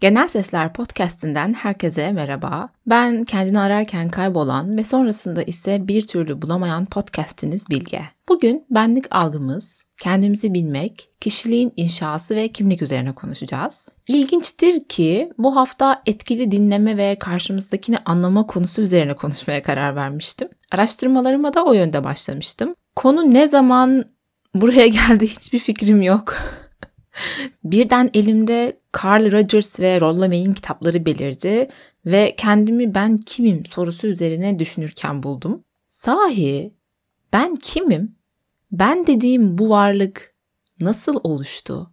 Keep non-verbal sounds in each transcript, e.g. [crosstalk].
Genel Sesler Podcast'inden herkese merhaba. Ben kendini ararken kaybolan ve sonrasında ise bir türlü bulamayan podcast'iniz Bilge. Bugün benlik algımız, kendimizi bilmek, kişiliğin inşası ve kimlik üzerine konuşacağız. İlginçtir ki bu hafta etkili dinleme ve karşımızdakini anlama konusu üzerine konuşmaya karar vermiştim. Araştırmalarıma da o yönde başlamıştım. Konu ne zaman buraya geldi hiçbir fikrim yok. Birden elimde Carl Rogers ve Rolla May'in kitapları belirdi ve kendimi ben kimim sorusu üzerine düşünürken buldum. Sahi ben kimim? Ben dediğim bu varlık nasıl oluştu?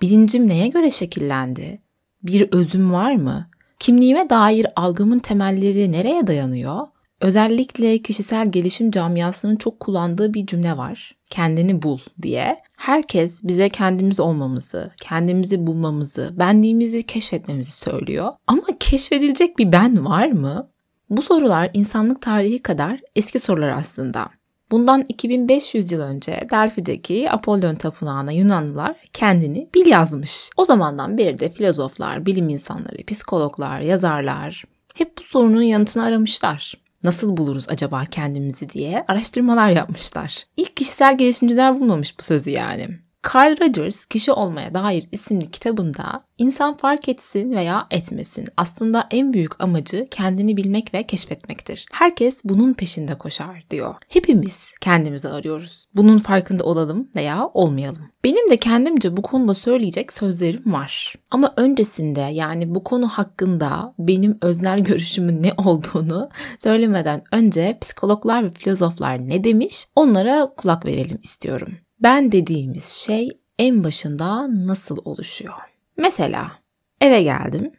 Bilincim neye göre şekillendi? Bir özüm var mı? Kimliğime dair algımın temelleri nereye dayanıyor? Özellikle kişisel gelişim camiasının çok kullandığı bir cümle var. Kendini bul diye. Herkes bize kendimiz olmamızı, kendimizi bulmamızı, benliğimizi keşfetmemizi söylüyor. Ama keşfedilecek bir ben var mı? Bu sorular insanlık tarihi kadar eski sorular aslında. Bundan 2500 yıl önce Delphi'deki Apollon tapınağına Yunanlılar kendini bil yazmış. O zamandan beri de filozoflar, bilim insanları, psikologlar, yazarlar hep bu sorunun yanıtını aramışlar nasıl buluruz acaba kendimizi diye araştırmalar yapmışlar. İlk kişisel gelişimciler bulmamış bu sözü yani. Carl Rogers Kişi Olmaya Dair isimli kitabında insan fark etsin veya etmesin aslında en büyük amacı kendini bilmek ve keşfetmektir. Herkes bunun peşinde koşar diyor. Hepimiz kendimizi arıyoruz. Bunun farkında olalım veya olmayalım. Benim de kendimce bu konuda söyleyecek sözlerim var. Ama öncesinde yani bu konu hakkında benim öznel görüşümün ne olduğunu söylemeden önce psikologlar ve filozoflar ne demiş onlara kulak verelim istiyorum. Ben dediğimiz şey en başında nasıl oluşuyor? Mesela eve geldim,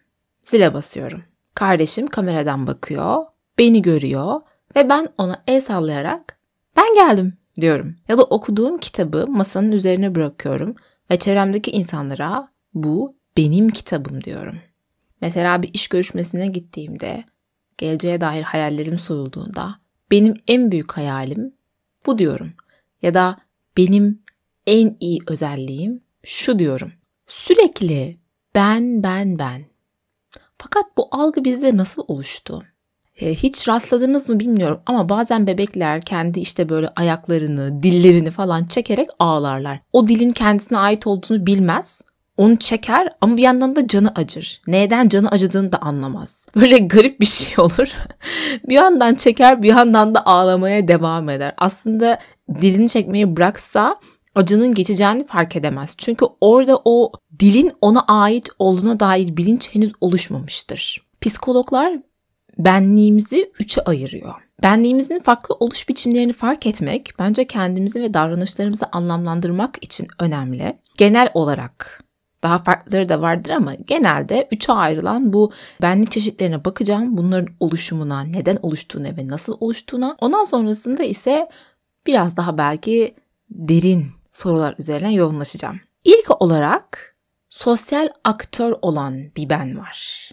zile basıyorum. Kardeşim kameradan bakıyor, beni görüyor ve ben ona el sallayarak ben geldim diyorum. Ya da okuduğum kitabı masanın üzerine bırakıyorum ve çevremdeki insanlara bu benim kitabım diyorum. Mesela bir iş görüşmesine gittiğimde, geleceğe dair hayallerim sorulduğunda benim en büyük hayalim bu diyorum. Ya da benim en iyi özelliğim şu diyorum. Sürekli ben ben ben. Fakat bu algı bizde nasıl oluştu? E, hiç rastladınız mı bilmiyorum ama bazen bebekler kendi işte böyle ayaklarını, dillerini falan çekerek ağlarlar. O dilin kendisine ait olduğunu bilmez. Onu çeker ama bir yandan da canı acır. Neden canı acıdığını da anlamaz. Böyle garip bir şey [laughs] olur. bir yandan çeker bir yandan da ağlamaya devam eder. Aslında dilini çekmeyi bıraksa acının geçeceğini fark edemez. Çünkü orada o dilin ona ait olduğuna dair bilinç henüz oluşmamıştır. Psikologlar benliğimizi üçe ayırıyor. Benliğimizin farklı oluş biçimlerini fark etmek bence kendimizi ve davranışlarımızı anlamlandırmak için önemli. Genel olarak daha farklıları da vardır ama genelde üçe ayrılan bu benlik çeşitlerine bakacağım. Bunların oluşumuna, neden oluştuğuna ve nasıl oluştuğuna. Ondan sonrasında ise biraz daha belki derin sorular üzerine yoğunlaşacağım. İlk olarak sosyal aktör olan bir ben var.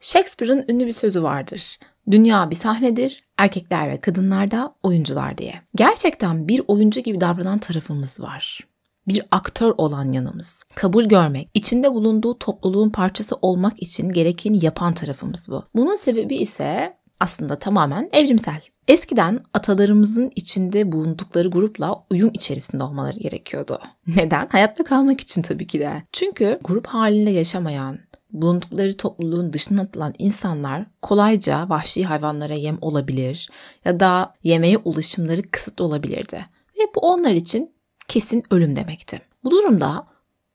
Shakespeare'ın ünlü bir sözü vardır. Dünya bir sahnedir, erkekler ve kadınlar da oyuncular diye. Gerçekten bir oyuncu gibi davranan tarafımız var. Bir aktör olan yanımız. Kabul görmek, içinde bulunduğu topluluğun parçası olmak için gerekeni yapan tarafımız bu. Bunun sebebi ise aslında tamamen evrimsel. Eskiden atalarımızın içinde bulundukları grupla uyum içerisinde olmaları gerekiyordu. [laughs] Neden? Hayatta kalmak için tabii ki de. Çünkü grup halinde yaşamayan, bulundukları topluluğun dışına atılan insanlar kolayca vahşi hayvanlara yem olabilir ya da yemeğe ulaşımları kısıtlı olabilirdi. Ve bu onlar için kesin ölüm demekti. Bu durumda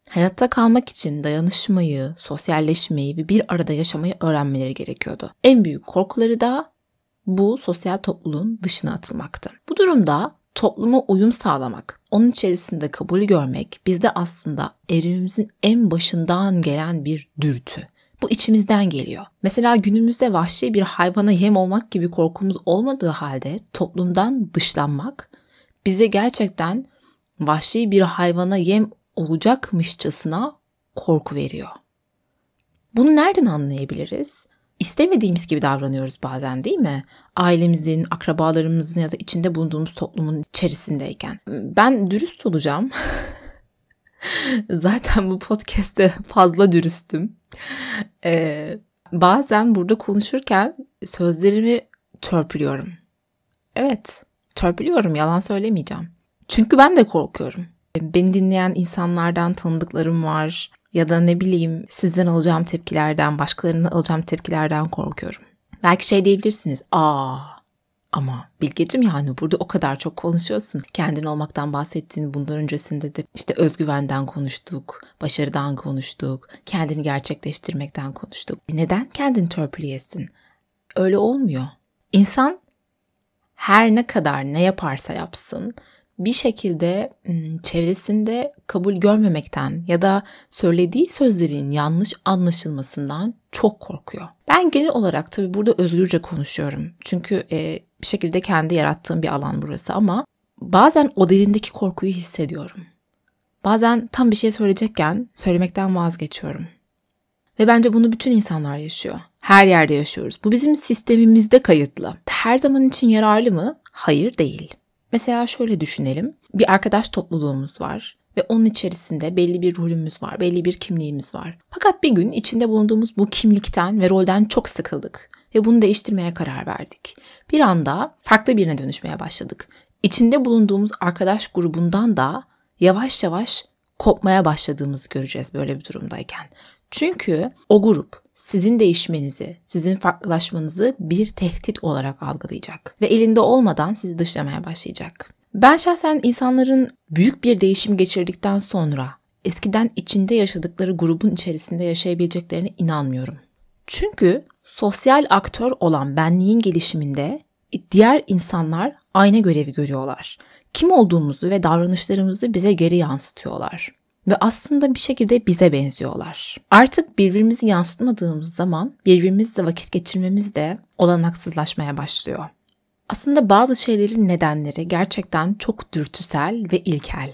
hayatta kalmak için dayanışmayı, sosyalleşmeyi ve bir arada yaşamayı öğrenmeleri gerekiyordu. En büyük korkuları da bu sosyal topluluğun dışına atılmaktı. Bu durumda topluma uyum sağlamak, onun içerisinde kabul görmek bizde aslında erimimizin en başından gelen bir dürtü. Bu içimizden geliyor. Mesela günümüzde vahşi bir hayvana yem olmak gibi korkumuz olmadığı halde toplumdan dışlanmak bize gerçekten vahşi bir hayvana yem olacakmışçasına korku veriyor. Bunu nereden anlayabiliriz? İstemediğimiz gibi davranıyoruz bazen değil mi? Ailemizin, akrabalarımızın ya da içinde bulunduğumuz toplumun içerisindeyken. Ben dürüst olacağım. [laughs] Zaten bu podcast'te fazla dürüstüm. Ee, bazen burada konuşurken sözlerimi törpülüyorum. Evet, törpülüyorum, yalan söylemeyeceğim. Çünkü ben de korkuyorum. Beni dinleyen insanlardan tanıdıklarım var ya da ne bileyim sizden alacağım tepkilerden, başkalarından alacağım tepkilerden korkuyorum. Belki şey diyebilirsiniz. Aa ama Bilgecim yani burada o kadar çok konuşuyorsun. Kendin olmaktan bahsettiğin bundan öncesinde de işte özgüvenden konuştuk, başarıdan konuştuk, kendini gerçekleştirmekten konuştuk. Neden kendini törpüleyesin? Öyle olmuyor. İnsan her ne kadar ne yaparsa yapsın bir şekilde çevresinde kabul görmemekten ya da söylediği sözlerin yanlış anlaşılmasından çok korkuyor. Ben genel olarak tabii burada özgürce konuşuyorum. Çünkü e, bir şekilde kendi yarattığım bir alan burası ama bazen o derindeki korkuyu hissediyorum. Bazen tam bir şey söyleyecekken söylemekten vazgeçiyorum. Ve bence bunu bütün insanlar yaşıyor. Her yerde yaşıyoruz. Bu bizim sistemimizde kayıtlı. Her zaman için yararlı mı? Hayır değil. Mesela şöyle düşünelim. Bir arkadaş topluluğumuz var ve onun içerisinde belli bir rolümüz var, belli bir kimliğimiz var. Fakat bir gün içinde bulunduğumuz bu kimlikten ve rolden çok sıkıldık ve bunu değiştirmeye karar verdik. Bir anda farklı birine dönüşmeye başladık. İçinde bulunduğumuz arkadaş grubundan da yavaş yavaş kopmaya başladığımızı göreceğiz böyle bir durumdayken. Çünkü o grup sizin değişmenizi, sizin farklılaşmanızı bir tehdit olarak algılayacak ve elinde olmadan sizi dışlamaya başlayacak. Ben şahsen insanların büyük bir değişim geçirdikten sonra eskiden içinde yaşadıkları grubun içerisinde yaşayabileceklerine inanmıyorum. Çünkü sosyal aktör olan benliğin gelişiminde diğer insanlar aynı görevi görüyorlar. Kim olduğumuzu ve davranışlarımızı bize geri yansıtıyorlar ve aslında bir şekilde bize benziyorlar. Artık birbirimizi yansıtmadığımız zaman birbirimizle vakit geçirmemiz de olanaksızlaşmaya başlıyor. Aslında bazı şeylerin nedenleri gerçekten çok dürtüsel ve ilkel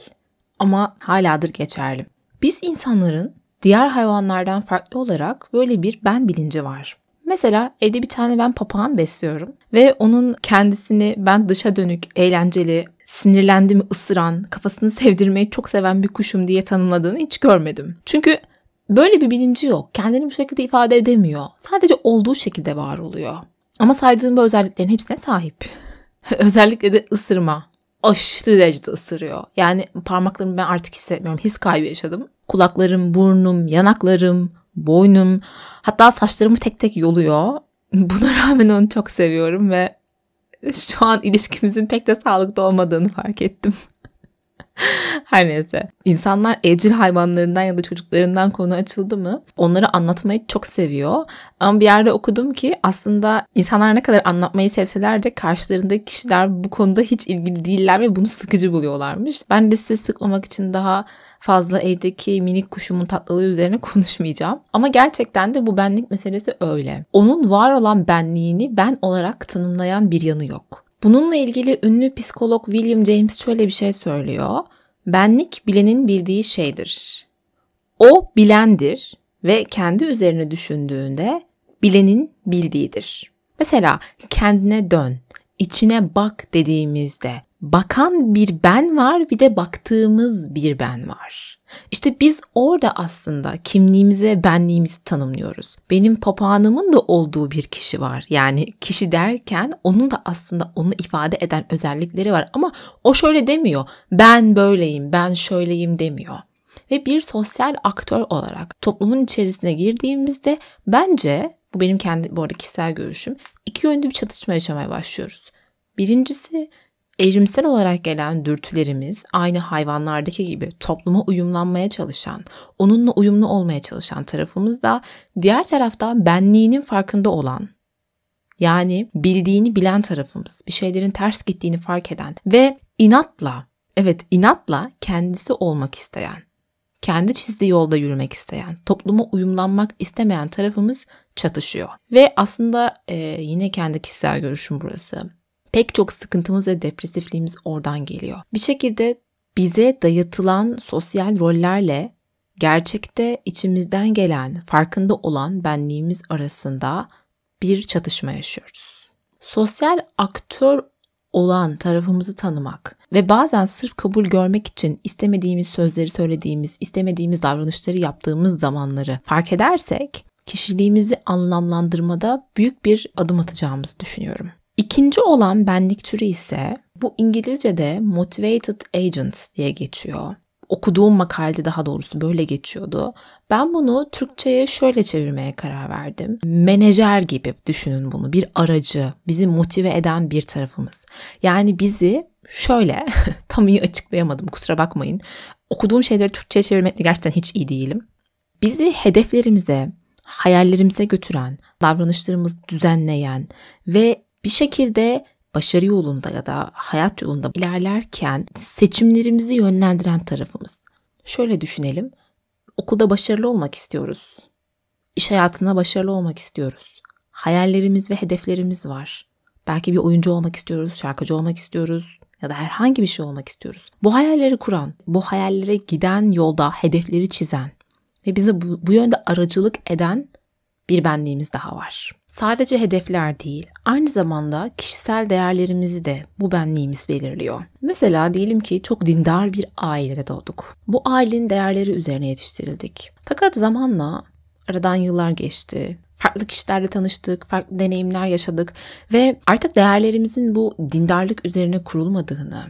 ama haladır geçerli. Biz insanların diğer hayvanlardan farklı olarak böyle bir ben bilinci var. Mesela evde bir tane ben papağan besliyorum ve onun kendisini ben dışa dönük, eğlenceli, sinirlendi mi ısıran, kafasını [laughs] sevdirmeyi çok seven bir kuşum diye tanımladığını hiç görmedim. Çünkü böyle bir bilinci yok. Kendini bu şekilde ifade edemiyor. Sadece olduğu şekilde var oluyor. Ama saydığım bu özelliklerin hepsine sahip. [laughs] Özellikle de ısırma. Aşırı derecede ısırıyor. Yani parmaklarımı ben artık hissetmiyorum. His kaybı yaşadım. Kulaklarım, burnum, yanaklarım, boynum hatta saçlarımı tek tek yoluyor. [laughs] Buna rağmen onu çok seviyorum ve şu an ilişkimizin pek de sağlıklı olmadığını fark ettim. [laughs] Her neyse. İnsanlar evcil hayvanlarından ya da çocuklarından konu açıldı mı onları anlatmayı çok seviyor. Ama bir yerde okudum ki aslında insanlar ne kadar anlatmayı sevseler de karşılarındaki kişiler bu konuda hiç ilgili değiller ve bunu sıkıcı buluyorlarmış. Ben de size sıkmamak için daha fazla evdeki minik kuşumun tatlılığı üzerine [laughs] konuşmayacağım. Ama gerçekten de bu benlik meselesi öyle. Onun var olan benliğini ben olarak tanımlayan bir yanı yok. Bununla ilgili ünlü psikolog William James şöyle bir şey söylüyor. Benlik bilenin bildiği şeydir. O bilendir ve kendi üzerine düşündüğünde bilenin bildiğidir. Mesela kendine dön, içine bak dediğimizde bakan bir ben var bir de baktığımız bir ben var. İşte biz orada aslında kimliğimize benliğimizi tanımlıyoruz. Benim papağanımın da olduğu bir kişi var. Yani kişi derken onun da aslında onu ifade eden özellikleri var. Ama o şöyle demiyor. Ben böyleyim, ben şöyleyim demiyor. Ve bir sosyal aktör olarak toplumun içerisine girdiğimizde bence bu benim kendi bu arada kişisel görüşüm. iki yönlü bir çatışma yaşamaya başlıyoruz. Birincisi evrimsel olarak gelen dürtülerimiz aynı hayvanlardaki gibi topluma uyumlanmaya çalışan, onunla uyumlu olmaya çalışan tarafımız da diğer tarafta benliğinin farkında olan, yani bildiğini bilen tarafımız, bir şeylerin ters gittiğini fark eden ve inatla, evet inatla kendisi olmak isteyen, kendi çizdiği yolda yürümek isteyen, topluma uyumlanmak istemeyen tarafımız çatışıyor. Ve aslında e, yine kendi kişisel görüşüm burası Pek çok sıkıntımız ve depresifliğimiz oradan geliyor. Bir şekilde bize dayatılan sosyal rollerle gerçekte içimizden gelen, farkında olan benliğimiz arasında bir çatışma yaşıyoruz. Sosyal aktör olan tarafımızı tanımak ve bazen sırf kabul görmek için istemediğimiz sözleri söylediğimiz, istemediğimiz davranışları yaptığımız zamanları fark edersek kişiliğimizi anlamlandırmada büyük bir adım atacağımızı düşünüyorum. İkinci olan benlik türü ise bu İngilizce'de motivated agent diye geçiyor. Okuduğum makalede daha doğrusu böyle geçiyordu. Ben bunu Türkçe'ye şöyle çevirmeye karar verdim. Menajer gibi düşünün bunu. Bir aracı, bizi motive eden bir tarafımız. Yani bizi şöyle, [laughs] tam iyi açıklayamadım kusura bakmayın. Okuduğum şeyleri Türkçe'ye çevirmekle gerçekten hiç iyi değilim. Bizi hedeflerimize, hayallerimize götüren, davranışlarımızı düzenleyen ve bir şekilde başarı yolunda ya da hayat yolunda ilerlerken seçimlerimizi yönlendiren tarafımız. Şöyle düşünelim. Okulda başarılı olmak istiyoruz. İş hayatında başarılı olmak istiyoruz. Hayallerimiz ve hedeflerimiz var. Belki bir oyuncu olmak istiyoruz, şarkıcı olmak istiyoruz ya da herhangi bir şey olmak istiyoruz. Bu hayalleri kuran, bu hayallere giden yolda hedefleri çizen ve bize bu, bu yönde aracılık eden bir benliğimiz daha var. Sadece hedefler değil, aynı zamanda kişisel değerlerimizi de bu benliğimiz belirliyor. Mesela diyelim ki çok dindar bir ailede doğduk. Bu ailenin değerleri üzerine yetiştirildik. Fakat zamanla aradan yıllar geçti. Farklı kişilerle tanıştık, farklı deneyimler yaşadık ve artık değerlerimizin bu dindarlık üzerine kurulmadığını,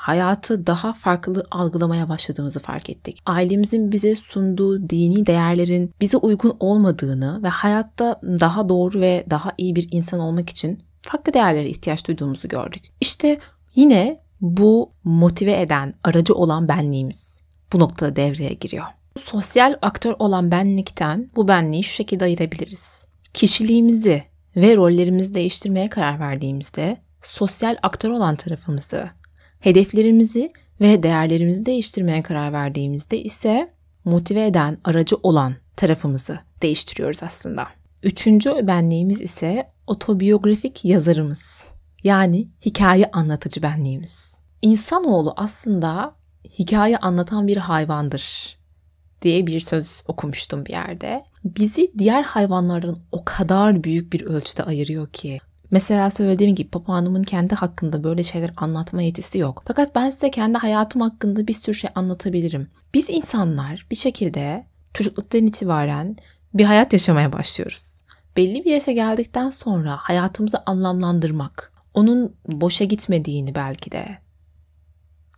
hayatı daha farklı algılamaya başladığımızı fark ettik. Ailemizin bize sunduğu dini değerlerin bize uygun olmadığını ve hayatta daha doğru ve daha iyi bir insan olmak için farklı değerlere ihtiyaç duyduğumuzu gördük. İşte yine bu motive eden, aracı olan benliğimiz bu noktada devreye giriyor. Sosyal aktör olan benlikten bu benliği şu şekilde ayırabiliriz. Kişiliğimizi ve rollerimizi değiştirmeye karar verdiğimizde sosyal aktör olan tarafımızı Hedeflerimizi ve değerlerimizi değiştirmeye karar verdiğimizde ise motive eden, aracı olan tarafımızı değiştiriyoruz aslında. Üçüncü benliğimiz ise otobiyografik yazarımız. Yani hikaye anlatıcı benliğimiz. İnsanoğlu aslında hikaye anlatan bir hayvandır diye bir söz okumuştum bir yerde. Bizi diğer hayvanlardan o kadar büyük bir ölçüde ayırıyor ki Mesela söylediğim gibi papağanımın kendi hakkında böyle şeyler anlatma yetisi yok. Fakat ben size kendi hayatım hakkında bir sürü şey anlatabilirim. Biz insanlar bir şekilde çocukluktan itibaren bir hayat yaşamaya başlıyoruz. Belli bir yaşa geldikten sonra hayatımızı anlamlandırmak, onun boşa gitmediğini belki de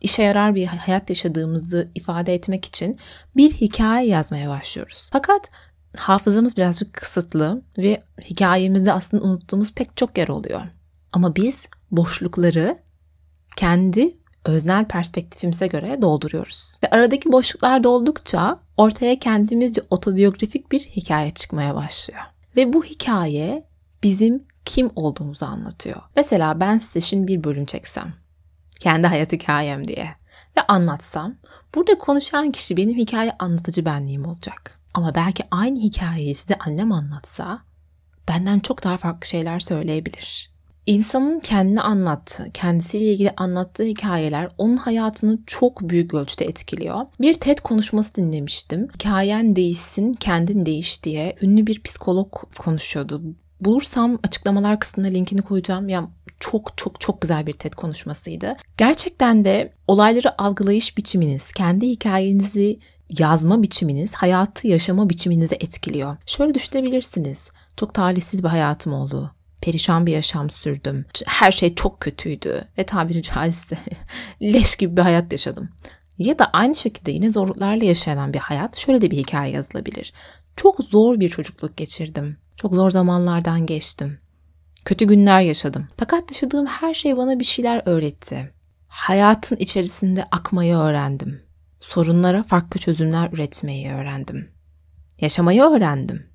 işe yarar bir hayat yaşadığımızı ifade etmek için bir hikaye yazmaya başlıyoruz. Fakat hafızamız birazcık kısıtlı ve hikayemizde aslında unuttuğumuz pek çok yer oluyor. Ama biz boşlukları kendi öznel perspektifimize göre dolduruyoruz. Ve aradaki boşluklar doldukça ortaya kendimizce otobiyografik bir hikaye çıkmaya başlıyor. Ve bu hikaye bizim kim olduğumuzu anlatıyor. Mesela ben size şimdi bir bölüm çeksem. Kendi hayat hikayem diye. Ve anlatsam. Burada konuşan kişi benim hikaye anlatıcı benliğim olacak. Ama belki aynı hikayeyi size annem anlatsa benden çok daha farklı şeyler söyleyebilir. İnsanın kendini anlattığı, kendisiyle ilgili anlattığı hikayeler onun hayatını çok büyük ölçüde etkiliyor. Bir TED konuşması dinlemiştim. Hikayen değişsin, kendin değiş diye ünlü bir psikolog konuşuyordu. Bulursam açıklamalar kısmına linkini koyacağım. Ya çok çok çok güzel bir TED konuşmasıydı. Gerçekten de olayları algılayış biçiminiz, kendi hikayenizi yazma biçiminiz hayatı yaşama biçiminizi etkiliyor. Şöyle düşünebilirsiniz. Çok talihsiz bir hayatım oldu. Perişan bir yaşam sürdüm. Her şey çok kötüydü ve tabiri caizse [laughs] leş gibi bir hayat yaşadım. Ya da aynı şekilde yine zorluklarla yaşanan bir hayat şöyle de bir hikaye yazılabilir. Çok zor bir çocukluk geçirdim. Çok zor zamanlardan geçtim. Kötü günler yaşadım. Fakat yaşadığım her şey bana bir şeyler öğretti. Hayatın içerisinde akmayı öğrendim sorunlara farklı çözümler üretmeyi öğrendim. Yaşamayı öğrendim.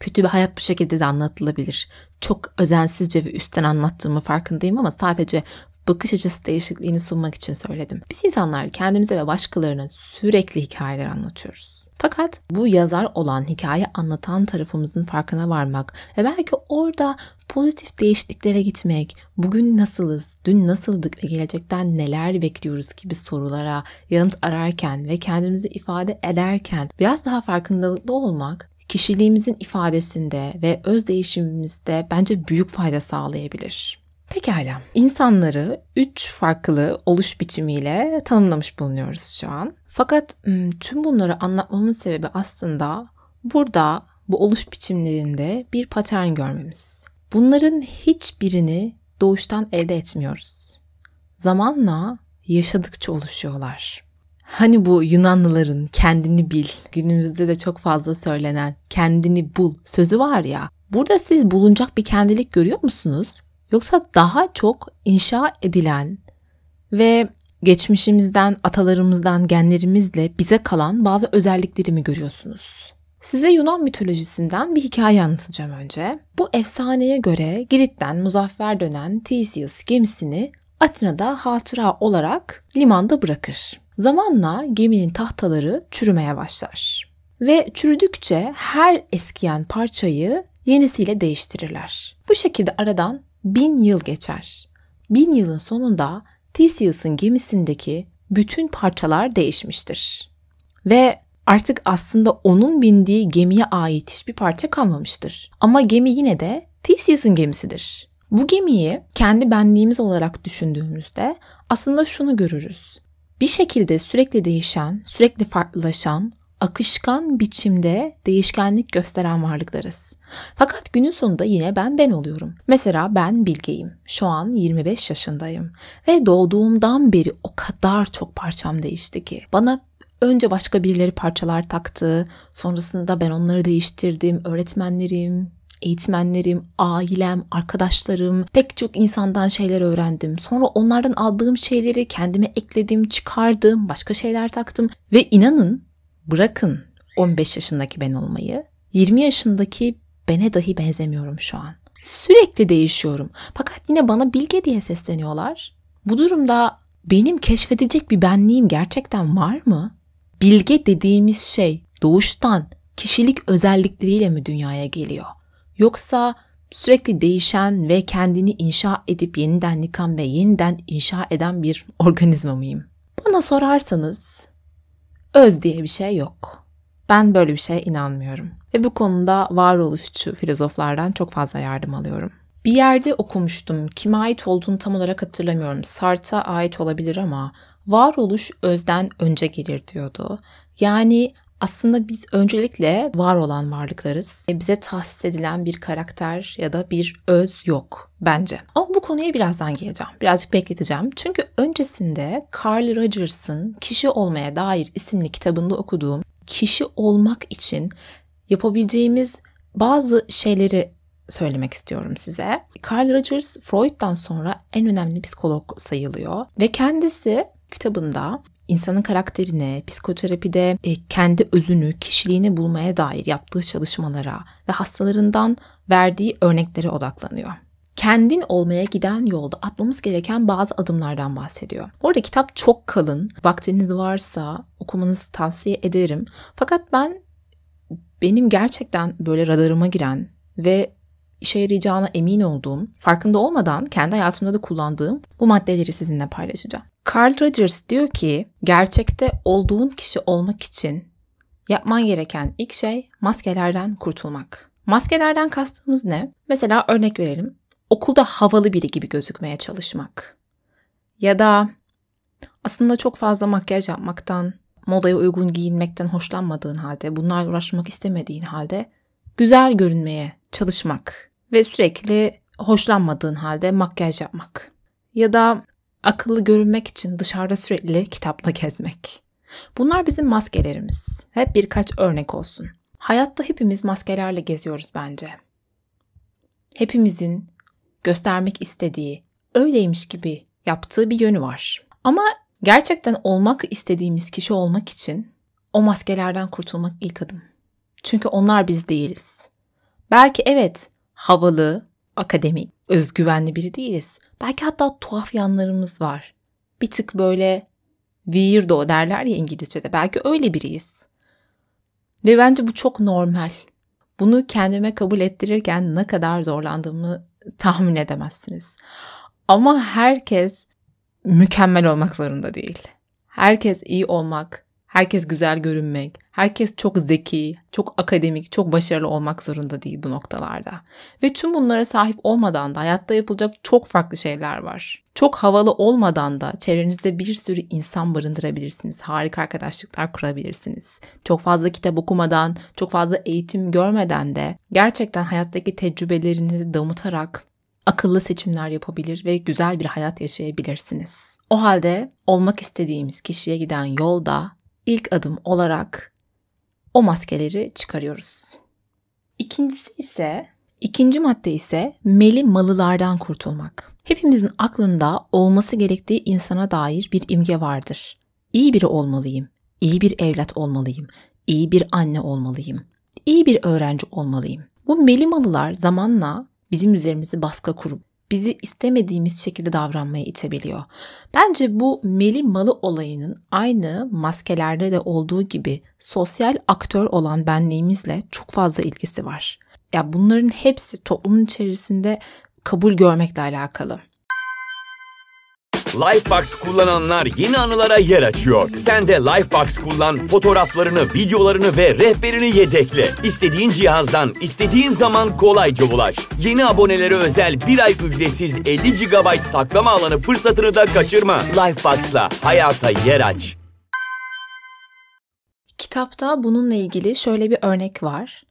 Kötü bir hayat bu şekilde de anlatılabilir. Çok özensizce ve üstten anlattığımı farkındayım ama sadece bakış açısı değişikliğini sunmak için söyledim. Biz insanlar kendimize ve başkalarına sürekli hikayeler anlatıyoruz. Fakat bu yazar olan, hikaye anlatan tarafımızın farkına varmak ve belki orada pozitif değişikliklere gitmek, bugün nasılız, dün nasıldık ve gelecekten neler bekliyoruz gibi sorulara yanıt ararken ve kendimizi ifade ederken biraz daha farkındalıklı olmak kişiliğimizin ifadesinde ve öz değişimimizde bence büyük fayda sağlayabilir. Pekala. İnsanları üç farklı oluş biçimiyle tanımlamış bulunuyoruz şu an. Fakat tüm bunları anlatmamın sebebi aslında burada bu oluş biçimlerinde bir patern görmemiz. Bunların hiçbirini doğuştan elde etmiyoruz. Zamanla yaşadıkça oluşuyorlar. Hani bu Yunanlıların kendini bil, günümüzde de çok fazla söylenen kendini bul sözü var ya. Burada siz bulunacak bir kendilik görüyor musunuz? Yoksa daha çok inşa edilen ve geçmişimizden, atalarımızdan, genlerimizle bize kalan bazı özellikleri mi görüyorsunuz? Size Yunan mitolojisinden bir hikaye anlatacağım önce. Bu efsaneye göre Girit'ten muzaffer dönen Theseus gemisini Atina'da hatıra olarak limanda bırakır. Zamanla geminin tahtaları çürümeye başlar. Ve çürüdükçe her eskiyen parçayı yenisiyle değiştirirler. Bu şekilde aradan bin yıl geçer. Bin yılın sonunda Theseus'un gemisindeki bütün parçalar değişmiştir. Ve artık aslında onun bindiği gemiye ait hiçbir parça kalmamıştır. Ama gemi yine de Theseus'un gemisidir. Bu gemiyi kendi benliğimiz olarak düşündüğümüzde aslında şunu görürüz. Bir şekilde sürekli değişen, sürekli farklılaşan, akışkan biçimde değişkenlik gösteren varlıklarız. Fakat günün sonunda yine ben ben oluyorum. Mesela ben Bilge'yim. Şu an 25 yaşındayım. Ve doğduğumdan beri o kadar çok parçam değişti ki. Bana önce başka birileri parçalar taktı. Sonrasında ben onları değiştirdim. Öğretmenlerim, eğitmenlerim, ailem, arkadaşlarım, pek çok insandan şeyler öğrendim. Sonra onlardan aldığım şeyleri kendime ekledim, çıkardım, başka şeyler taktım ve inanın bırakın 15 yaşındaki ben olmayı, 20 yaşındaki bene dahi benzemiyorum şu an. Sürekli değişiyorum. Fakat yine bana bilge diye sesleniyorlar. Bu durumda benim keşfedilecek bir benliğim gerçekten var mı? Bilge dediğimiz şey doğuştan kişilik özellikleriyle mi dünyaya geliyor? Yoksa sürekli değişen ve kendini inşa edip yeniden yıkan ve yeniden inşa eden bir [laughs] organizma mıyım? Bana sorarsanız öz diye bir şey yok. Ben böyle bir şeye inanmıyorum. Ve bu konuda varoluşçu filozoflardan çok fazla yardım alıyorum. Bir yerde okumuştum. Kime ait olduğunu tam olarak hatırlamıyorum. Sartre'a ait olabilir ama varoluş özden önce gelir diyordu. Yani aslında biz öncelikle var olan varlıklarız. Bize tahsis edilen bir karakter ya da bir öz yok bence. Ama bu konuya birazdan geleceğim. Birazcık bekleteceğim. Çünkü öncesinde Carl Rogers'ın Kişi Olmaya Dair isimli kitabında okuduğum kişi olmak için yapabileceğimiz bazı şeyleri söylemek istiyorum size. Carl Rogers Freud'dan sonra en önemli psikolog sayılıyor ve kendisi kitabında insanın karakterine, psikoterapide e, kendi özünü, kişiliğini bulmaya dair yaptığı çalışmalara ve hastalarından verdiği örneklere odaklanıyor. Kendin olmaya giden yolda atmamız gereken bazı adımlardan bahsediyor. Orada kitap çok kalın. Vaktiniz varsa okumanızı tavsiye ederim. Fakat ben benim gerçekten böyle radarıma giren ve işe yarayacağına emin olduğum, farkında olmadan kendi hayatımda da kullandığım bu maddeleri sizinle paylaşacağım. Carl Rogers diyor ki gerçekte olduğun kişi olmak için yapman gereken ilk şey maskelerden kurtulmak. Maskelerden kastımız ne? Mesela örnek verelim. Okulda havalı biri gibi gözükmeye çalışmak. Ya da aslında çok fazla makyaj yapmaktan, modaya uygun giyinmekten hoşlanmadığın halde, bunlarla uğraşmak istemediğin halde güzel görünmeye çalışmak ve sürekli hoşlanmadığın halde makyaj yapmak. Ya da akıllı görünmek için dışarıda sürekli kitapla [laughs] gezmek. Bunlar bizim maskelerimiz. Hep birkaç örnek olsun. Hayatta hepimiz maskelerle geziyoruz bence. Hepimizin göstermek istediği, öyleymiş gibi yaptığı bir yönü var. Ama gerçekten olmak istediğimiz kişi olmak için o maskelerden kurtulmak ilk adım. Çünkü onlar biz değiliz. Belki evet havalı, akademik, özgüvenli biri değiliz. Belki hatta tuhaf yanlarımız var. Bir tık böyle weirdo derler ya İngilizce'de. Belki öyle biriyiz. Ve bence bu çok normal. Bunu kendime kabul ettirirken ne kadar zorlandığımı tahmin edemezsiniz. Ama herkes mükemmel olmak zorunda değil. Herkes iyi olmak, herkes güzel görünmek, herkes çok zeki, çok akademik, çok başarılı olmak zorunda değil bu noktalarda. Ve tüm bunlara sahip olmadan da hayatta yapılacak çok farklı şeyler var. Çok havalı olmadan da çevrenizde bir sürü insan barındırabilirsiniz. Harika arkadaşlıklar kurabilirsiniz. Çok fazla kitap okumadan, çok fazla eğitim görmeden de gerçekten hayattaki tecrübelerinizi damıtarak akıllı seçimler yapabilir ve güzel bir hayat yaşayabilirsiniz. O halde olmak istediğimiz kişiye giden yolda ilk adım olarak o maskeleri çıkarıyoruz. İkincisi ise, ikinci madde ise meli malılardan kurtulmak. Hepimizin aklında olması gerektiği insana dair bir imge vardır. İyi biri olmalıyım, iyi bir evlat olmalıyım, iyi bir anne olmalıyım, iyi bir öğrenci olmalıyım. Bu meli malılar zamanla bizim üzerimizi baskı kurup bizi istemediğimiz şekilde davranmaya itebiliyor. Bence bu meli malı olayının aynı maskelerde de olduğu gibi sosyal aktör olan benliğimizle çok fazla ilgisi var. Ya bunların hepsi toplumun içerisinde kabul görmekle alakalı. Lifebox kullananlar yeni anılara yer açıyor. Sen de Lifebox kullan, fotoğraflarını, videolarını ve rehberini yedekle. İstediğin cihazdan, istediğin zaman kolayca ulaş. Yeni abonelere özel bir ay ücretsiz 50 GB saklama alanı fırsatını da kaçırma. Lifebox'la hayata yer aç. Kitapta bununla ilgili şöyle bir örnek var.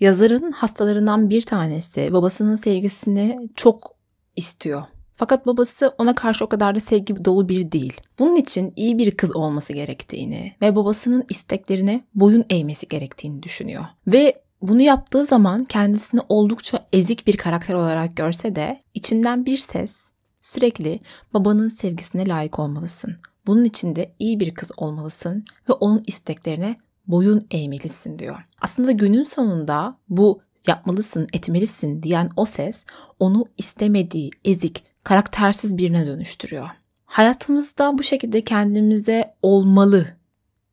Yazarın hastalarından bir tanesi babasının sevgisini çok istiyor. Fakat babası ona karşı o kadar da sevgi dolu biri değil. Bunun için iyi bir kız olması gerektiğini ve babasının isteklerine boyun eğmesi gerektiğini düşünüyor. Ve bunu yaptığı zaman kendisini oldukça ezik bir karakter olarak görse de içinden bir ses sürekli babanın sevgisine layık olmalısın. Bunun için de iyi bir kız olmalısın ve onun isteklerine boyun eğmelisin diyor. Aslında günün sonunda bu yapmalısın, etmelisin diyen o ses onu istemediği ezik, karaktersiz birine dönüştürüyor. Hayatımızda bu şekilde kendimize olmalı,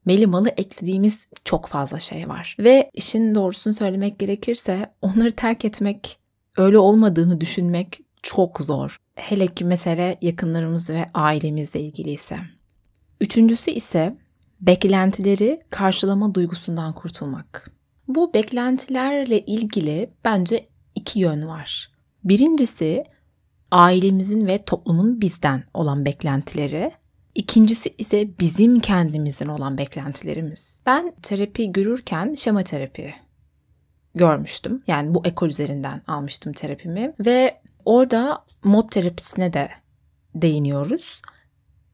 melimalı eklediğimiz çok fazla şey var. Ve işin doğrusunu söylemek gerekirse onları terk etmek, öyle olmadığını düşünmek çok zor. Hele ki mesele yakınlarımız ve ailemizle ilgili ise. Üçüncüsü ise beklentileri karşılama duygusundan kurtulmak. Bu beklentilerle ilgili bence iki yön var. Birincisi ailemizin ve toplumun bizden olan beklentileri. İkincisi ise bizim kendimizden olan beklentilerimiz. Ben terapi görürken şema terapi görmüştüm. Yani bu ekol üzerinden almıştım terapimi ve orada mod terapisine de değiniyoruz.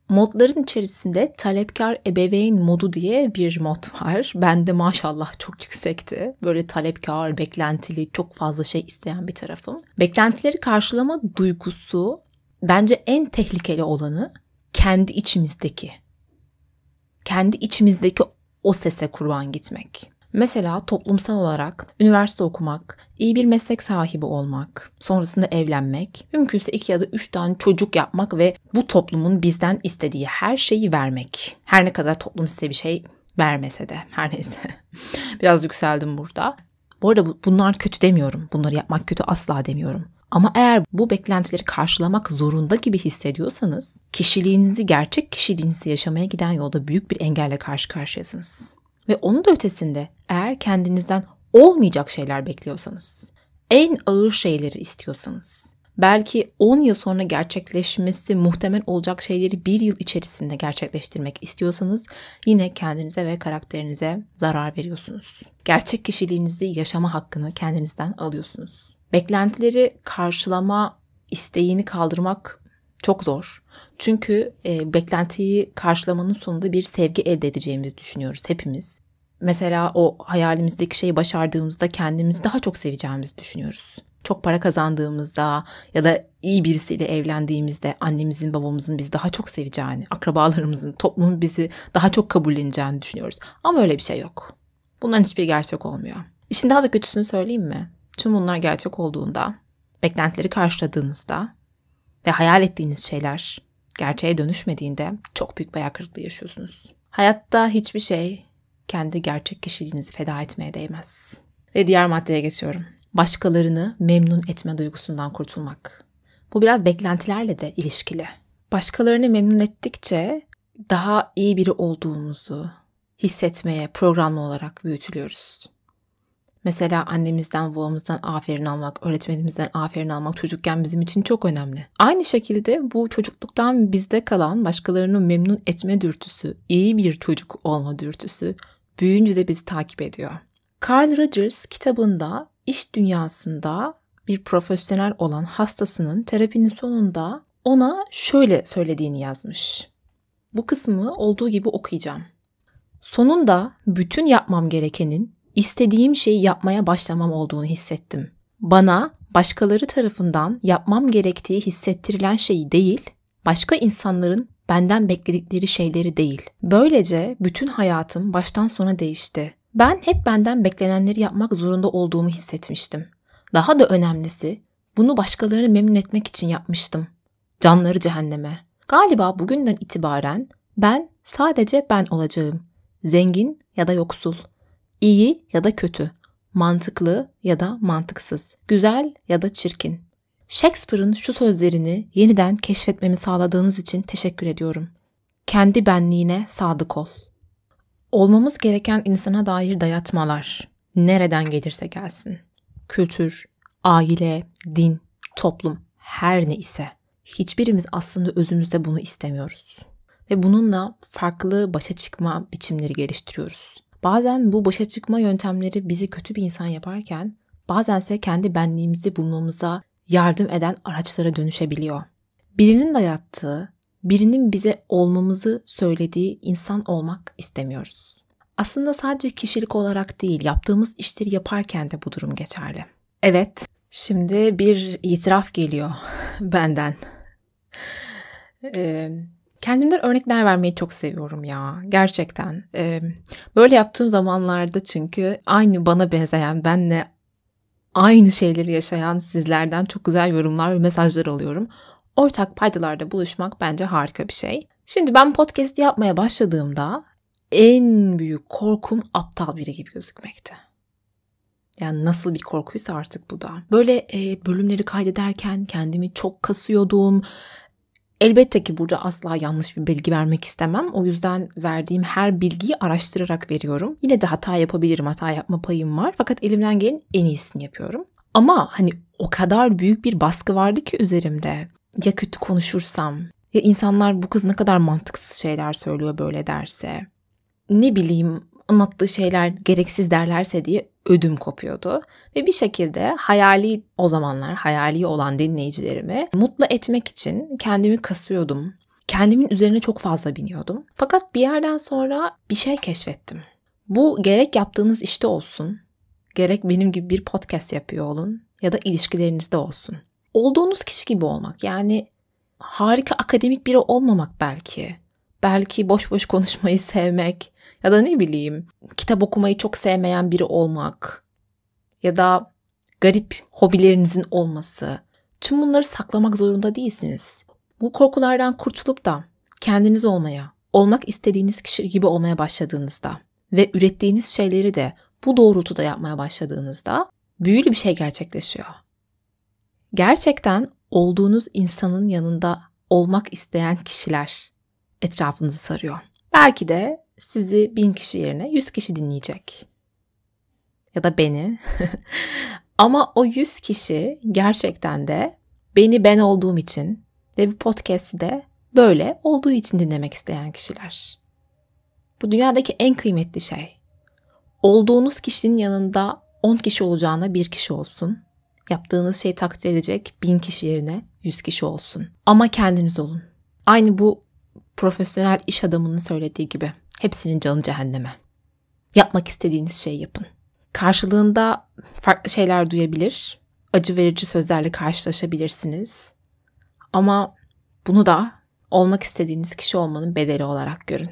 Modların içerisinde talepkar ebeveyn modu diye bir mod var. Bende maşallah çok yüksekti. Böyle talepkar, beklentili, çok fazla şey isteyen bir tarafım. Beklentileri karşılama duygusu bence en tehlikeli olanı kendi içimizdeki. Kendi içimizdeki o sese kurban gitmek. Mesela toplumsal olarak üniversite okumak, iyi bir meslek sahibi olmak, sonrasında evlenmek, mümkünse iki ya da üç tane çocuk yapmak ve bu toplumun bizden istediği her şeyi vermek. Her ne kadar toplum size bir şey vermese de her neyse. [laughs] Biraz yükseldim burada. Bu arada bunlar kötü demiyorum. Bunları yapmak kötü asla demiyorum. Ama eğer bu beklentileri karşılamak zorunda gibi hissediyorsanız, kişiliğinizi, gerçek kişiliğinizi yaşamaya giden yolda büyük bir engelle karşı karşıyasınız. Ve onun da ötesinde eğer kendinizden olmayacak şeyler bekliyorsanız, en ağır şeyleri istiyorsanız, belki 10 yıl sonra gerçekleşmesi muhtemel olacak şeyleri bir yıl içerisinde gerçekleştirmek istiyorsanız yine kendinize ve karakterinize zarar veriyorsunuz. Gerçek kişiliğinizi yaşama hakkını kendinizden alıyorsunuz. Beklentileri karşılama isteğini kaldırmak çok zor. Çünkü e, beklentiyi karşılamanın sonunda bir sevgi elde edeceğimizi düşünüyoruz hepimiz. Mesela o hayalimizdeki şeyi başardığımızda kendimizi daha çok seveceğimizi düşünüyoruz. Çok para kazandığımızda ya da iyi birisiyle evlendiğimizde annemizin babamızın bizi daha çok seveceğini, akrabalarımızın, toplumun bizi daha çok kabulleneceğini düşünüyoruz. Ama öyle bir şey yok. Bunların hiçbir gerçek olmuyor. İşin daha da kötüsünü söyleyeyim mi? Tüm bunlar gerçek olduğunda, beklentileri karşıladığınızda ve hayal ettiğiniz şeyler gerçeğe dönüşmediğinde çok büyük bir kırıklığı yaşıyorsunuz. Hayatta hiçbir şey kendi gerçek kişiliğinizi feda etmeye değmez. Ve diğer maddeye geçiyorum. Başkalarını memnun etme duygusundan kurtulmak. Bu biraz beklentilerle de ilişkili. Başkalarını memnun ettikçe daha iyi biri olduğumuzu hissetmeye programlı olarak büyütülüyoruz. Mesela annemizden, babamızdan aferin almak, öğretmenimizden aferin almak çocukken bizim için çok önemli. Aynı şekilde bu çocukluktan bizde kalan başkalarını memnun etme dürtüsü, iyi bir çocuk olma dürtüsü büyüyünce de bizi takip ediyor. Carl Rogers kitabında iş dünyasında bir profesyonel olan hastasının terapinin sonunda ona şöyle söylediğini yazmış. Bu kısmı olduğu gibi okuyacağım. Sonunda bütün yapmam gerekenin istediğim şeyi yapmaya başlamam olduğunu hissettim. Bana başkaları tarafından yapmam gerektiği hissettirilen şeyi değil, başka insanların benden bekledikleri şeyleri değil. Böylece bütün hayatım baştan sona değişti. Ben hep benden beklenenleri yapmak zorunda olduğumu hissetmiştim. Daha da önemlisi bunu başkalarını memnun etmek için yapmıştım. Canları cehenneme. Galiba bugünden itibaren ben sadece ben olacağım. Zengin ya da yoksul. İyi ya da kötü. Mantıklı ya da mantıksız. Güzel ya da çirkin. Shakespeare'ın şu sözlerini yeniden keşfetmemi sağladığınız için teşekkür ediyorum. Kendi benliğine sadık ol. Olmamız gereken insana dair dayatmalar nereden gelirse gelsin. Kültür, aile, din, toplum her ne ise hiçbirimiz aslında özümüzde bunu istemiyoruz. Ve bununla farklı başa çıkma biçimleri geliştiriyoruz. Bazen bu başa çıkma yöntemleri bizi kötü bir insan yaparken bazense kendi benliğimizi bulmamıza yardım eden araçlara dönüşebiliyor. Birinin dayattığı, birinin bize olmamızı söylediği insan olmak istemiyoruz. Aslında sadece kişilik olarak değil, yaptığımız işleri yaparken de bu durum geçerli. Evet, şimdi bir itiraf geliyor [laughs] benden. Ee, kendimden örnekler vermeyi çok seviyorum ya. Gerçekten. Ee, böyle yaptığım zamanlarda çünkü aynı bana benzeyen, benle aynı şeyleri yaşayan sizlerden çok güzel yorumlar ve mesajlar alıyorum. Ortak paydalarda buluşmak bence harika bir şey. Şimdi ben podcast yapmaya başladığımda en büyük korkum aptal biri gibi gözükmekti. Yani nasıl bir korkuysa artık bu da. Böyle e, bölümleri kaydederken kendimi çok kasıyordum. Elbette ki burada asla yanlış bir bilgi vermek istemem. O yüzden verdiğim her bilgiyi araştırarak veriyorum. Yine de hata yapabilirim, hata yapma payım var. Fakat elimden gelen en iyisini yapıyorum. Ama hani o kadar büyük bir baskı vardı ki üzerimde. Ya kötü konuşursam, ya insanlar bu kız ne kadar mantıksız şeyler söylüyor böyle derse. Ne bileyim anlattığı şeyler gereksiz derlerse diye ödüm kopuyordu. Ve bir şekilde hayali o zamanlar hayali olan dinleyicilerimi mutlu etmek için kendimi kasıyordum. Kendimin üzerine çok fazla biniyordum. Fakat bir yerden sonra bir şey keşfettim. Bu gerek yaptığınız işte olsun, gerek benim gibi bir podcast yapıyor olun ya da ilişkilerinizde olsun. Olduğunuz kişi gibi olmak yani harika akademik biri olmamak belki. Belki boş boş konuşmayı sevmek, ya da ne bileyim kitap okumayı çok sevmeyen biri olmak ya da garip hobilerinizin olması. Tüm bunları saklamak zorunda değilsiniz. Bu korkulardan kurtulup da kendiniz olmaya, olmak istediğiniz kişi gibi olmaya başladığınızda ve ürettiğiniz şeyleri de bu doğrultuda yapmaya başladığınızda büyülü bir şey gerçekleşiyor. Gerçekten olduğunuz insanın yanında olmak isteyen kişiler etrafınızı sarıyor. Belki de sizi bin kişi yerine yüz kişi dinleyecek. Ya da beni. [laughs] Ama o yüz kişi gerçekten de beni ben olduğum için ve bu podcast'i de böyle olduğu için dinlemek isteyen kişiler. Bu dünyadaki en kıymetli şey. Olduğunuz kişinin yanında 10 kişi olacağına bir kişi olsun. Yaptığınız şeyi takdir edecek bin kişi yerine 100 kişi olsun. Ama kendiniz olun. Aynı bu profesyonel iş adamının söylediği gibi. Hepsinin canı cehenneme. Yapmak istediğiniz şeyi yapın. Karşılığında farklı şeyler duyabilir, acı verici sözlerle karşılaşabilirsiniz. Ama bunu da olmak istediğiniz kişi olmanın bedeli olarak görün.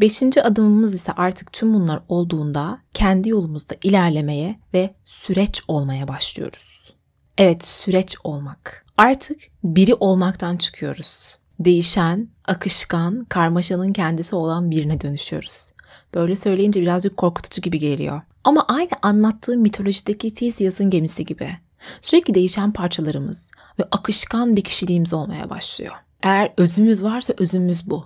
Beşinci adımımız ise artık tüm bunlar olduğunda kendi yolumuzda ilerlemeye ve süreç olmaya başlıyoruz. Evet süreç olmak. Artık biri olmaktan çıkıyoruz. Değişen, akışkan, karmaşanın kendisi olan birine dönüşüyoruz. Böyle söyleyince birazcık korkutucu gibi geliyor. Ama aynı anlattığım mitolojideki Theseus'un gemisi gibi. Sürekli değişen parçalarımız ve akışkan bir kişiliğimiz olmaya başlıyor. Eğer özümüz varsa özümüz bu.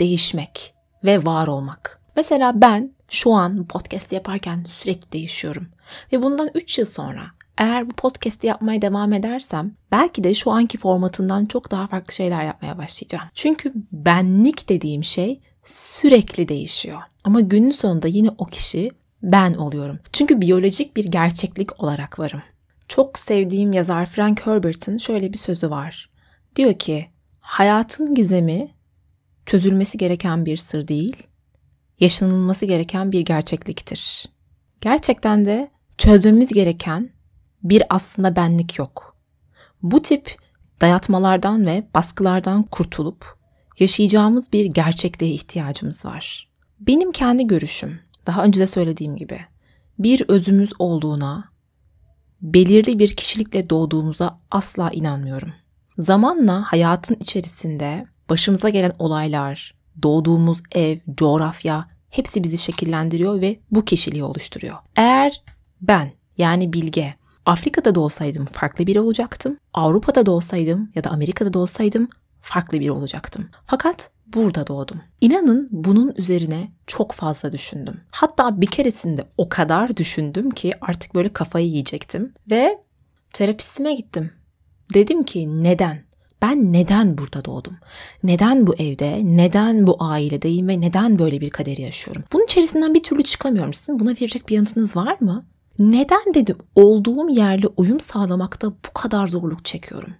Değişmek ve var olmak. Mesela ben şu an podcast yaparken sürekli değişiyorum. Ve bundan 3 yıl sonra eğer bu podcast'i yapmaya devam edersem belki de şu anki formatından çok daha farklı şeyler yapmaya başlayacağım. Çünkü benlik dediğim şey sürekli değişiyor. Ama günün sonunda yine o kişi ben oluyorum. Çünkü biyolojik bir gerçeklik olarak varım. Çok sevdiğim yazar Frank Herbert'ın şöyle bir sözü var. Diyor ki, hayatın gizemi çözülmesi gereken bir sır değil, yaşanılması gereken bir gerçekliktir. Gerçekten de çözmemiz gereken bir aslında benlik yok. Bu tip dayatmalardan ve baskılardan kurtulup yaşayacağımız bir gerçekliğe ihtiyacımız var. Benim kendi görüşüm, daha önce de söylediğim gibi, bir özümüz olduğuna, belirli bir kişilikle doğduğumuza asla inanmıyorum. Zamanla hayatın içerisinde başımıza gelen olaylar, doğduğumuz ev, coğrafya hepsi bizi şekillendiriyor ve bu kişiliği oluşturuyor. Eğer ben yani bilge Afrika'da da olsaydım farklı biri olacaktım. Avrupa'da da olsaydım ya da Amerika'da da olsaydım farklı biri olacaktım. Fakat burada doğdum. İnanın bunun üzerine çok fazla düşündüm. Hatta bir keresinde o kadar düşündüm ki artık böyle kafayı yiyecektim ve terapistime gittim. Dedim ki neden? Ben neden burada doğdum? Neden bu evde? Neden bu ailedeyim ve neden böyle bir kaderi yaşıyorum? Bunun içerisinden bir türlü çıkamıyorum. Sizin buna verecek bir yanıtınız var mı? Neden dedim olduğum yerle uyum sağlamakta bu kadar zorluk çekiyorum?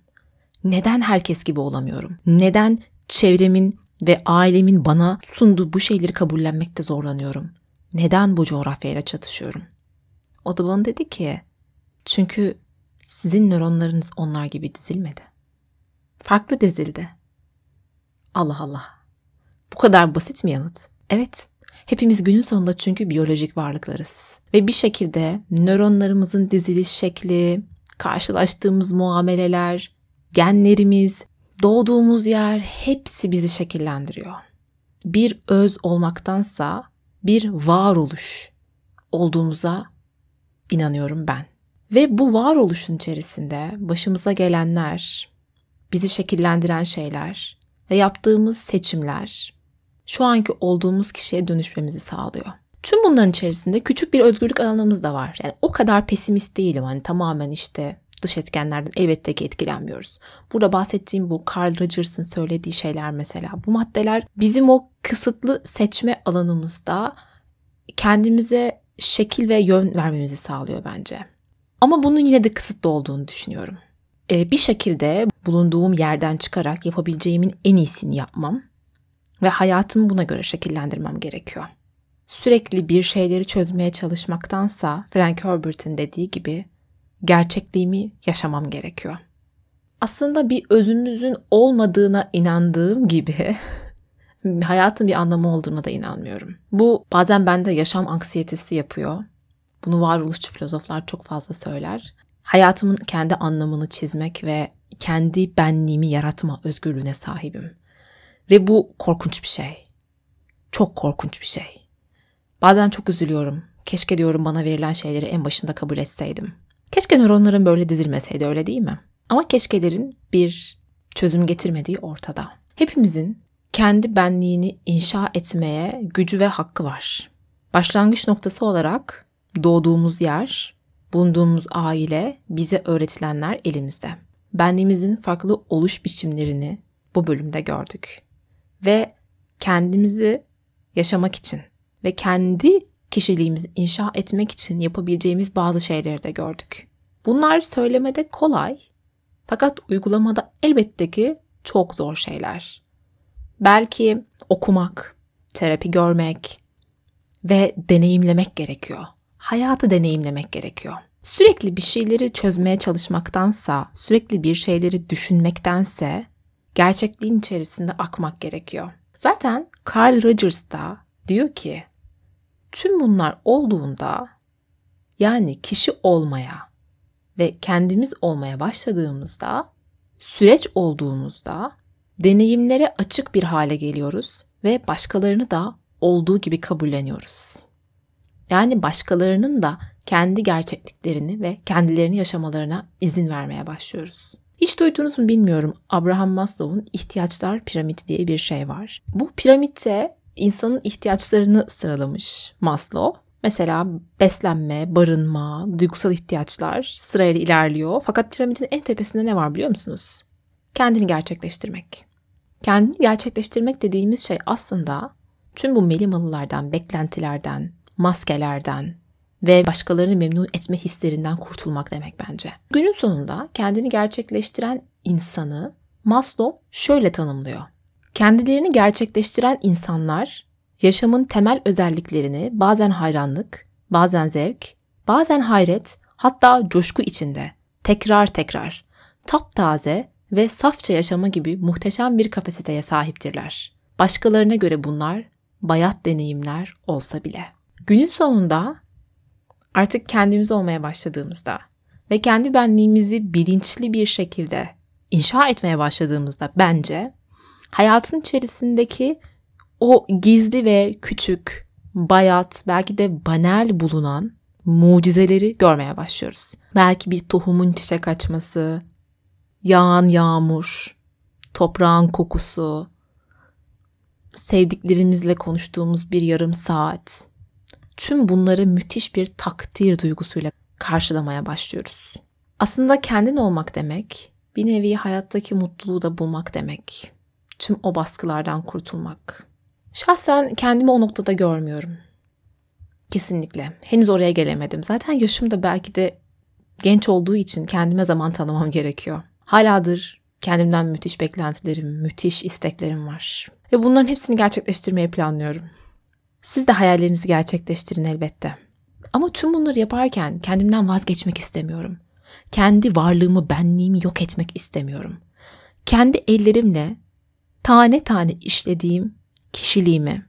Neden herkes gibi olamıyorum? Neden çevremin ve ailemin bana sunduğu bu şeyleri kabullenmekte zorlanıyorum? Neden bu coğrafyayla çatışıyorum? O da bana dedi ki çünkü sizin nöronlarınız onlar gibi dizilmedi. Farklı dizildi. Allah Allah. Bu kadar basit mi yanıt? Evet. Hepimiz günün sonunda çünkü biyolojik varlıklarız. Ve bir şekilde nöronlarımızın diziliş şekli, karşılaştığımız muameleler, genlerimiz, doğduğumuz yer hepsi bizi şekillendiriyor. Bir öz olmaktansa bir varoluş olduğumuza inanıyorum ben. Ve bu varoluşun içerisinde başımıza gelenler, bizi şekillendiren şeyler ve yaptığımız seçimler şu anki olduğumuz kişiye dönüşmemizi sağlıyor. Tüm bunların içerisinde küçük bir özgürlük alanımız da var. Yani o kadar pesimist değilim. Hani tamamen işte dış etkenlerden elbette ki etkilenmiyoruz. Burada bahsettiğim bu Carl Rogers'ın söylediği şeyler mesela. Bu maddeler bizim o kısıtlı seçme alanımızda kendimize şekil ve yön vermemizi sağlıyor bence. Ama bunun yine de kısıtlı olduğunu düşünüyorum. Ee, bir şekilde bulunduğum yerden çıkarak yapabileceğimin en iyisini yapmam ve hayatımı buna göre şekillendirmem gerekiyor. Sürekli bir şeyleri çözmeye çalışmaktansa Frank Herbert'in dediği gibi gerçekliğimi yaşamam gerekiyor. Aslında bir özümüzün olmadığına inandığım gibi [laughs] hayatın bir anlamı olduğuna da inanmıyorum. Bu bazen bende yaşam anksiyetesi yapıyor. Bunu varoluşçu filozoflar çok fazla söyler. Hayatımın kendi anlamını çizmek ve kendi benliğimi yaratma özgürlüğüne sahibim. Ve bu korkunç bir şey. Çok korkunç bir şey. Bazen çok üzülüyorum. Keşke diyorum bana verilen şeyleri en başında kabul etseydim. Keşke nöronların böyle dizilmeseydi öyle değil mi? Ama keşkelerin bir çözüm getirmediği ortada. Hepimizin kendi benliğini inşa etmeye gücü ve hakkı var. Başlangıç noktası olarak doğduğumuz yer, bulunduğumuz aile, bize öğretilenler elimizde. Benliğimizin farklı oluş biçimlerini bu bölümde gördük. Ve kendimizi yaşamak için ve kendi kişiliğimizi inşa etmek için yapabileceğimiz bazı şeyleri de gördük. Bunlar söylemede kolay fakat uygulamada elbette ki çok zor şeyler. Belki okumak, terapi görmek ve deneyimlemek gerekiyor. Hayatı deneyimlemek gerekiyor. Sürekli bir şeyleri çözmeye çalışmaktansa, sürekli bir şeyleri düşünmektense gerçekliğin içerisinde akmak gerekiyor. Zaten Carl Rogers da diyor ki tüm bunlar olduğunda yani kişi olmaya ve kendimiz olmaya başladığımızda süreç olduğumuzda deneyimlere açık bir hale geliyoruz ve başkalarını da olduğu gibi kabulleniyoruz. Yani başkalarının da kendi gerçekliklerini ve kendilerini yaşamalarına izin vermeye başlıyoruz. Hiç duydunuz mu bilmiyorum. Abraham Maslow'un ihtiyaçlar piramidi diye bir şey var. Bu piramitte insanın ihtiyaçlarını sıralamış Maslow. Mesela beslenme, barınma, duygusal ihtiyaçlar sırayla ilerliyor. Fakat piramidin en tepesinde ne var biliyor musunuz? Kendini gerçekleştirmek. Kendini gerçekleştirmek dediğimiz şey aslında tüm bu melimalılardan, beklentilerden, maskelerden ve başkalarını memnun etme hislerinden kurtulmak demek bence. Günün sonunda kendini gerçekleştiren insanı Maslow şöyle tanımlıyor. Kendilerini gerçekleştiren insanlar yaşamın temel özelliklerini bazen hayranlık, bazen zevk, bazen hayret, hatta coşku içinde tekrar tekrar taptaze ve safça yaşama gibi muhteşem bir kapasiteye sahiptirler. Başkalarına göre bunlar bayat deneyimler olsa bile. Günün sonunda artık kendimiz olmaya başladığımızda ve kendi benliğimizi bilinçli bir şekilde inşa etmeye başladığımızda bence hayatın içerisindeki o gizli ve küçük, bayat, belki de banal bulunan mucizeleri görmeye başlıyoruz. Belki bir tohumun çiçek açması, yağan yağmur, toprağın kokusu, sevdiklerimizle konuştuğumuz bir yarım saat. Tüm bunları müthiş bir takdir duygusuyla karşılamaya başlıyoruz. Aslında kendin olmak demek, bir nevi hayattaki mutluluğu da bulmak demek. Tüm o baskılardan kurtulmak. Şahsen kendimi o noktada görmüyorum. Kesinlikle. Henüz oraya gelemedim. Zaten yaşım da belki de genç olduğu için kendime zaman tanımam gerekiyor. Haladır kendimden müthiş beklentilerim, müthiş isteklerim var. Ve bunların hepsini gerçekleştirmeyi planlıyorum. Siz de hayallerinizi gerçekleştirin elbette. Ama tüm bunları yaparken kendimden vazgeçmek istemiyorum. Kendi varlığımı, benliğimi yok etmek istemiyorum. Kendi ellerimle tane tane işlediğim kişiliğimi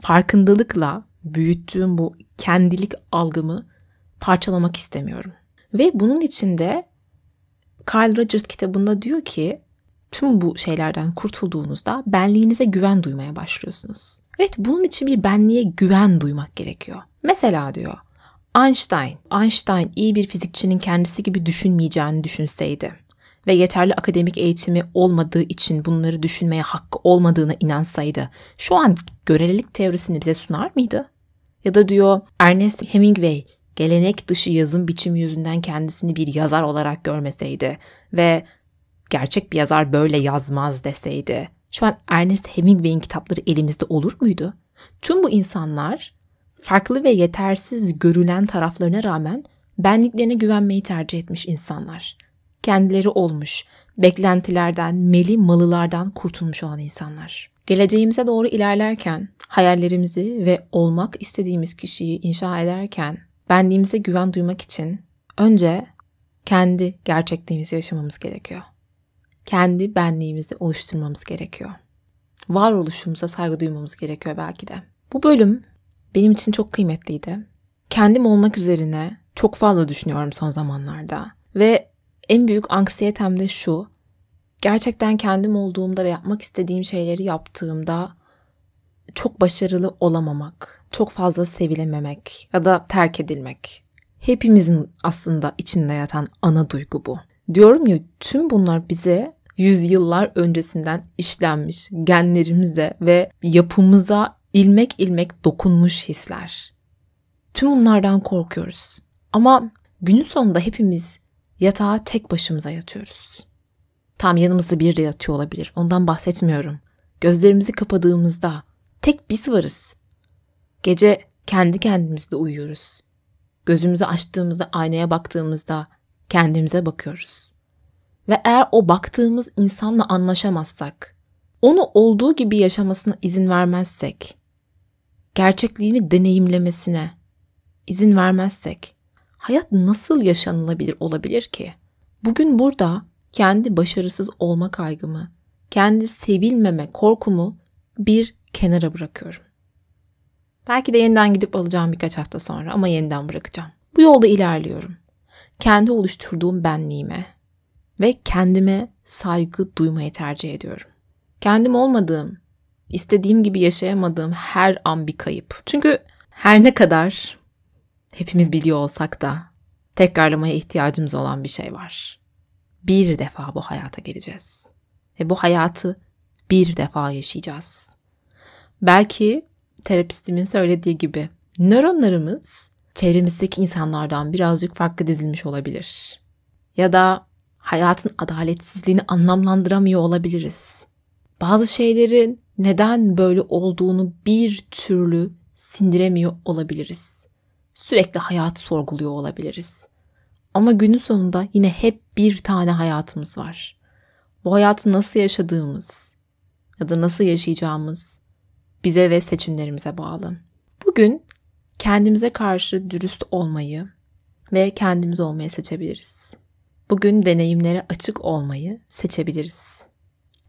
farkındalıkla büyüttüğüm bu kendilik algımı parçalamak istemiyorum. Ve bunun içinde Carl Rogers kitabında diyor ki tüm bu şeylerden kurtulduğunuzda benliğinize güven duymaya başlıyorsunuz. Evet bunun için bir benliğe güven duymak gerekiyor. Mesela diyor Einstein, Einstein iyi bir fizikçinin kendisi gibi düşünmeyeceğini düşünseydi ve yeterli akademik eğitimi olmadığı için bunları düşünmeye hakkı olmadığına inansaydı şu an görelilik teorisini bize sunar mıydı? Ya da diyor Ernest Hemingway gelenek dışı yazım biçimi yüzünden kendisini bir yazar olarak görmeseydi ve gerçek bir yazar böyle yazmaz deseydi şu an Ernest Hemingway'in kitapları elimizde olur muydu? Tüm bu insanlar farklı ve yetersiz görülen taraflarına rağmen benliklerine güvenmeyi tercih etmiş insanlar. Kendileri olmuş, beklentilerden, meli malılardan kurtulmuş olan insanlar. Geleceğimize doğru ilerlerken, hayallerimizi ve olmak istediğimiz kişiyi inşa ederken benliğimize güven duymak için önce kendi gerçekliğimizi yaşamamız gerekiyor. Kendi benliğimizi oluşturmamız gerekiyor. Varoluşumuza saygı duymamız gerekiyor belki de. Bu bölüm benim için çok kıymetliydi. Kendim olmak üzerine çok fazla düşünüyorum son zamanlarda. Ve en büyük anksiyetem de şu. Gerçekten kendim olduğumda ve yapmak istediğim şeyleri yaptığımda çok başarılı olamamak, çok fazla sevilememek ya da terk edilmek. Hepimizin aslında içinde yatan ana duygu bu. Diyorum ya tüm bunlar bize yüzyıllar öncesinden işlenmiş genlerimize ve yapımıza ilmek ilmek dokunmuş hisler. Tüm bunlardan korkuyoruz. Ama günün sonunda hepimiz yatağa tek başımıza yatıyoruz. Tam yanımızda biri de yatıyor olabilir. Ondan bahsetmiyorum. Gözlerimizi kapadığımızda tek biz varız. Gece kendi kendimizde uyuyoruz. Gözümüzü açtığımızda aynaya baktığımızda kendimize bakıyoruz. Ve eğer o baktığımız insanla anlaşamazsak, onu olduğu gibi yaşamasına izin vermezsek, gerçekliğini deneyimlemesine izin vermezsek hayat nasıl yaşanılabilir olabilir ki? Bugün burada kendi başarısız olma kaygımı, kendi sevilmeme korkumu bir kenara bırakıyorum. Belki de yeniden gidip alacağım birkaç hafta sonra ama yeniden bırakacağım. Bu yolda ilerliyorum. Kendi oluşturduğum benliğime ve kendime saygı duymayı tercih ediyorum. Kendim olmadığım, istediğim gibi yaşayamadığım her an bir kayıp. Çünkü her ne kadar hepimiz biliyor olsak da tekrarlamaya ihtiyacımız olan bir şey var. Bir defa bu hayata geleceğiz. Ve bu hayatı bir defa yaşayacağız. Belki terapistimin söylediği gibi nöronlarımız çevremizdeki insanlardan birazcık farklı dizilmiş olabilir. Ya da hayatın adaletsizliğini anlamlandıramıyor olabiliriz. Bazı şeylerin neden böyle olduğunu bir türlü sindiremiyor olabiliriz. Sürekli hayatı sorguluyor olabiliriz. Ama günün sonunda yine hep bir tane hayatımız var. Bu hayatı nasıl yaşadığımız ya da nasıl yaşayacağımız bize ve seçimlerimize bağlı. Bugün kendimize karşı dürüst olmayı ve kendimiz olmayı seçebiliriz. Bugün deneyimlere açık olmayı seçebiliriz.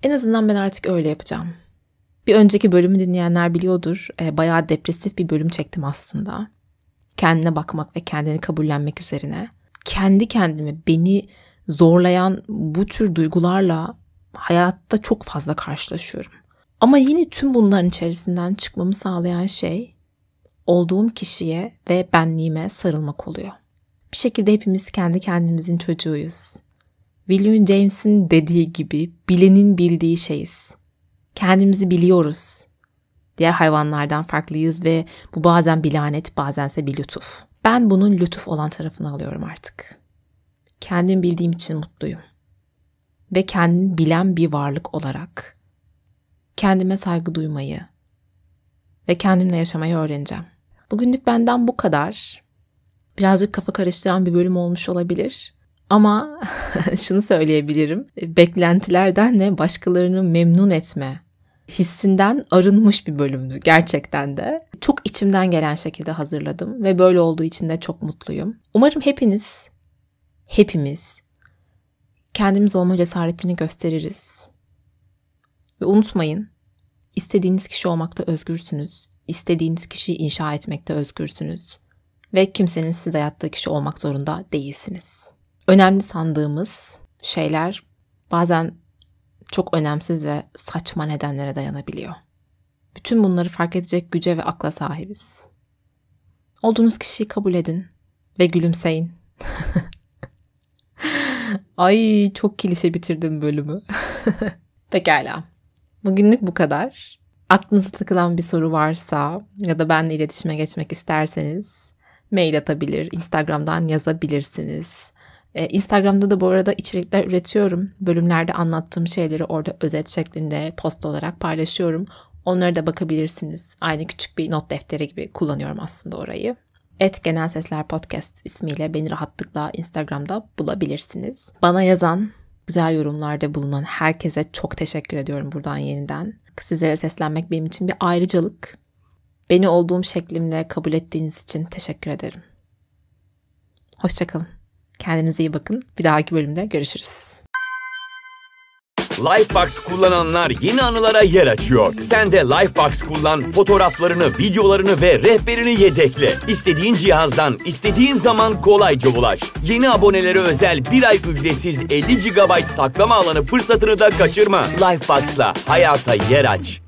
En azından ben artık öyle yapacağım. Bir önceki bölümü dinleyenler biliyordur. E, bayağı depresif bir bölüm çektim aslında. Kendine bakmak ve kendini kabullenmek üzerine. Kendi kendimi, beni zorlayan bu tür duygularla hayatta çok fazla karşılaşıyorum. Ama yine tüm bunların içerisinden çıkmamı sağlayan şey olduğum kişiye ve benliğime sarılmak oluyor. Bir şekilde hepimiz kendi kendimizin çocuğuyuz. William James'in dediği gibi bilenin bildiği şeyiz. Kendimizi biliyoruz. Diğer hayvanlardan farklıyız ve bu bazen bir lanet bazense bir lütuf. Ben bunun lütuf olan tarafını alıyorum artık. Kendim bildiğim için mutluyum. Ve kendini bilen bir varlık olarak kendime saygı duymayı ve kendimle yaşamayı öğreneceğim. Bugünlük benden bu kadar. Birazcık kafa karıştıran bir bölüm olmuş olabilir. Ama [laughs] şunu söyleyebilirim. Beklentilerden ve başkalarını memnun etme hissinden arınmış bir bölümdü gerçekten de. Çok içimden gelen şekilde hazırladım ve böyle olduğu için de çok mutluyum. Umarım hepiniz, hepimiz kendimiz olma cesaretini gösteririz. Ve unutmayın, istediğiniz kişi olmakta özgürsünüz. İstediğiniz kişiyi inşa etmekte özgürsünüz. Ve kimsenin size dayattığı kişi olmak zorunda değilsiniz. Önemli sandığımız şeyler bazen çok önemsiz ve saçma nedenlere dayanabiliyor. Bütün bunları fark edecek güce ve akla sahibiz. Olduğunuz kişiyi kabul edin ve gülümseyin. [laughs] Ay çok klişe bitirdim bölümü. [laughs] Pekala. Bugünlük bu kadar. Aklınıza takılan bir soru varsa ya da benimle iletişime geçmek isterseniz mail atabilir, Instagram'dan yazabilirsiniz. Ee, Instagram'da da bu arada içerikler üretiyorum. Bölümlerde anlattığım şeyleri orada özet şeklinde post olarak paylaşıyorum. Onlara da bakabilirsiniz. Aynı küçük bir not defteri gibi kullanıyorum aslında orayı. Et Genel Sesler Podcast ismiyle beni rahatlıkla Instagram'da bulabilirsiniz. Bana yazan, güzel yorumlarda bulunan herkese çok teşekkür ediyorum buradan yeniden. Sizlere seslenmek benim için bir ayrıcalık. Beni olduğum şeklimle kabul ettiğiniz için teşekkür ederim. Hoşçakalın. Kendinize iyi bakın. Bir dahaki bölümde görüşürüz. Lifebox kullananlar yeni anılara yer açıyor. Sen de Lifebox kullan, fotoğraflarını, videolarını ve rehberini yedekle. İstediğin cihazdan, istediğin zaman kolayca ulaş. Yeni abonelere özel bir ay ücretsiz 50 GB saklama alanı fırsatını da kaçırma. Lifebox'la hayata yer aç.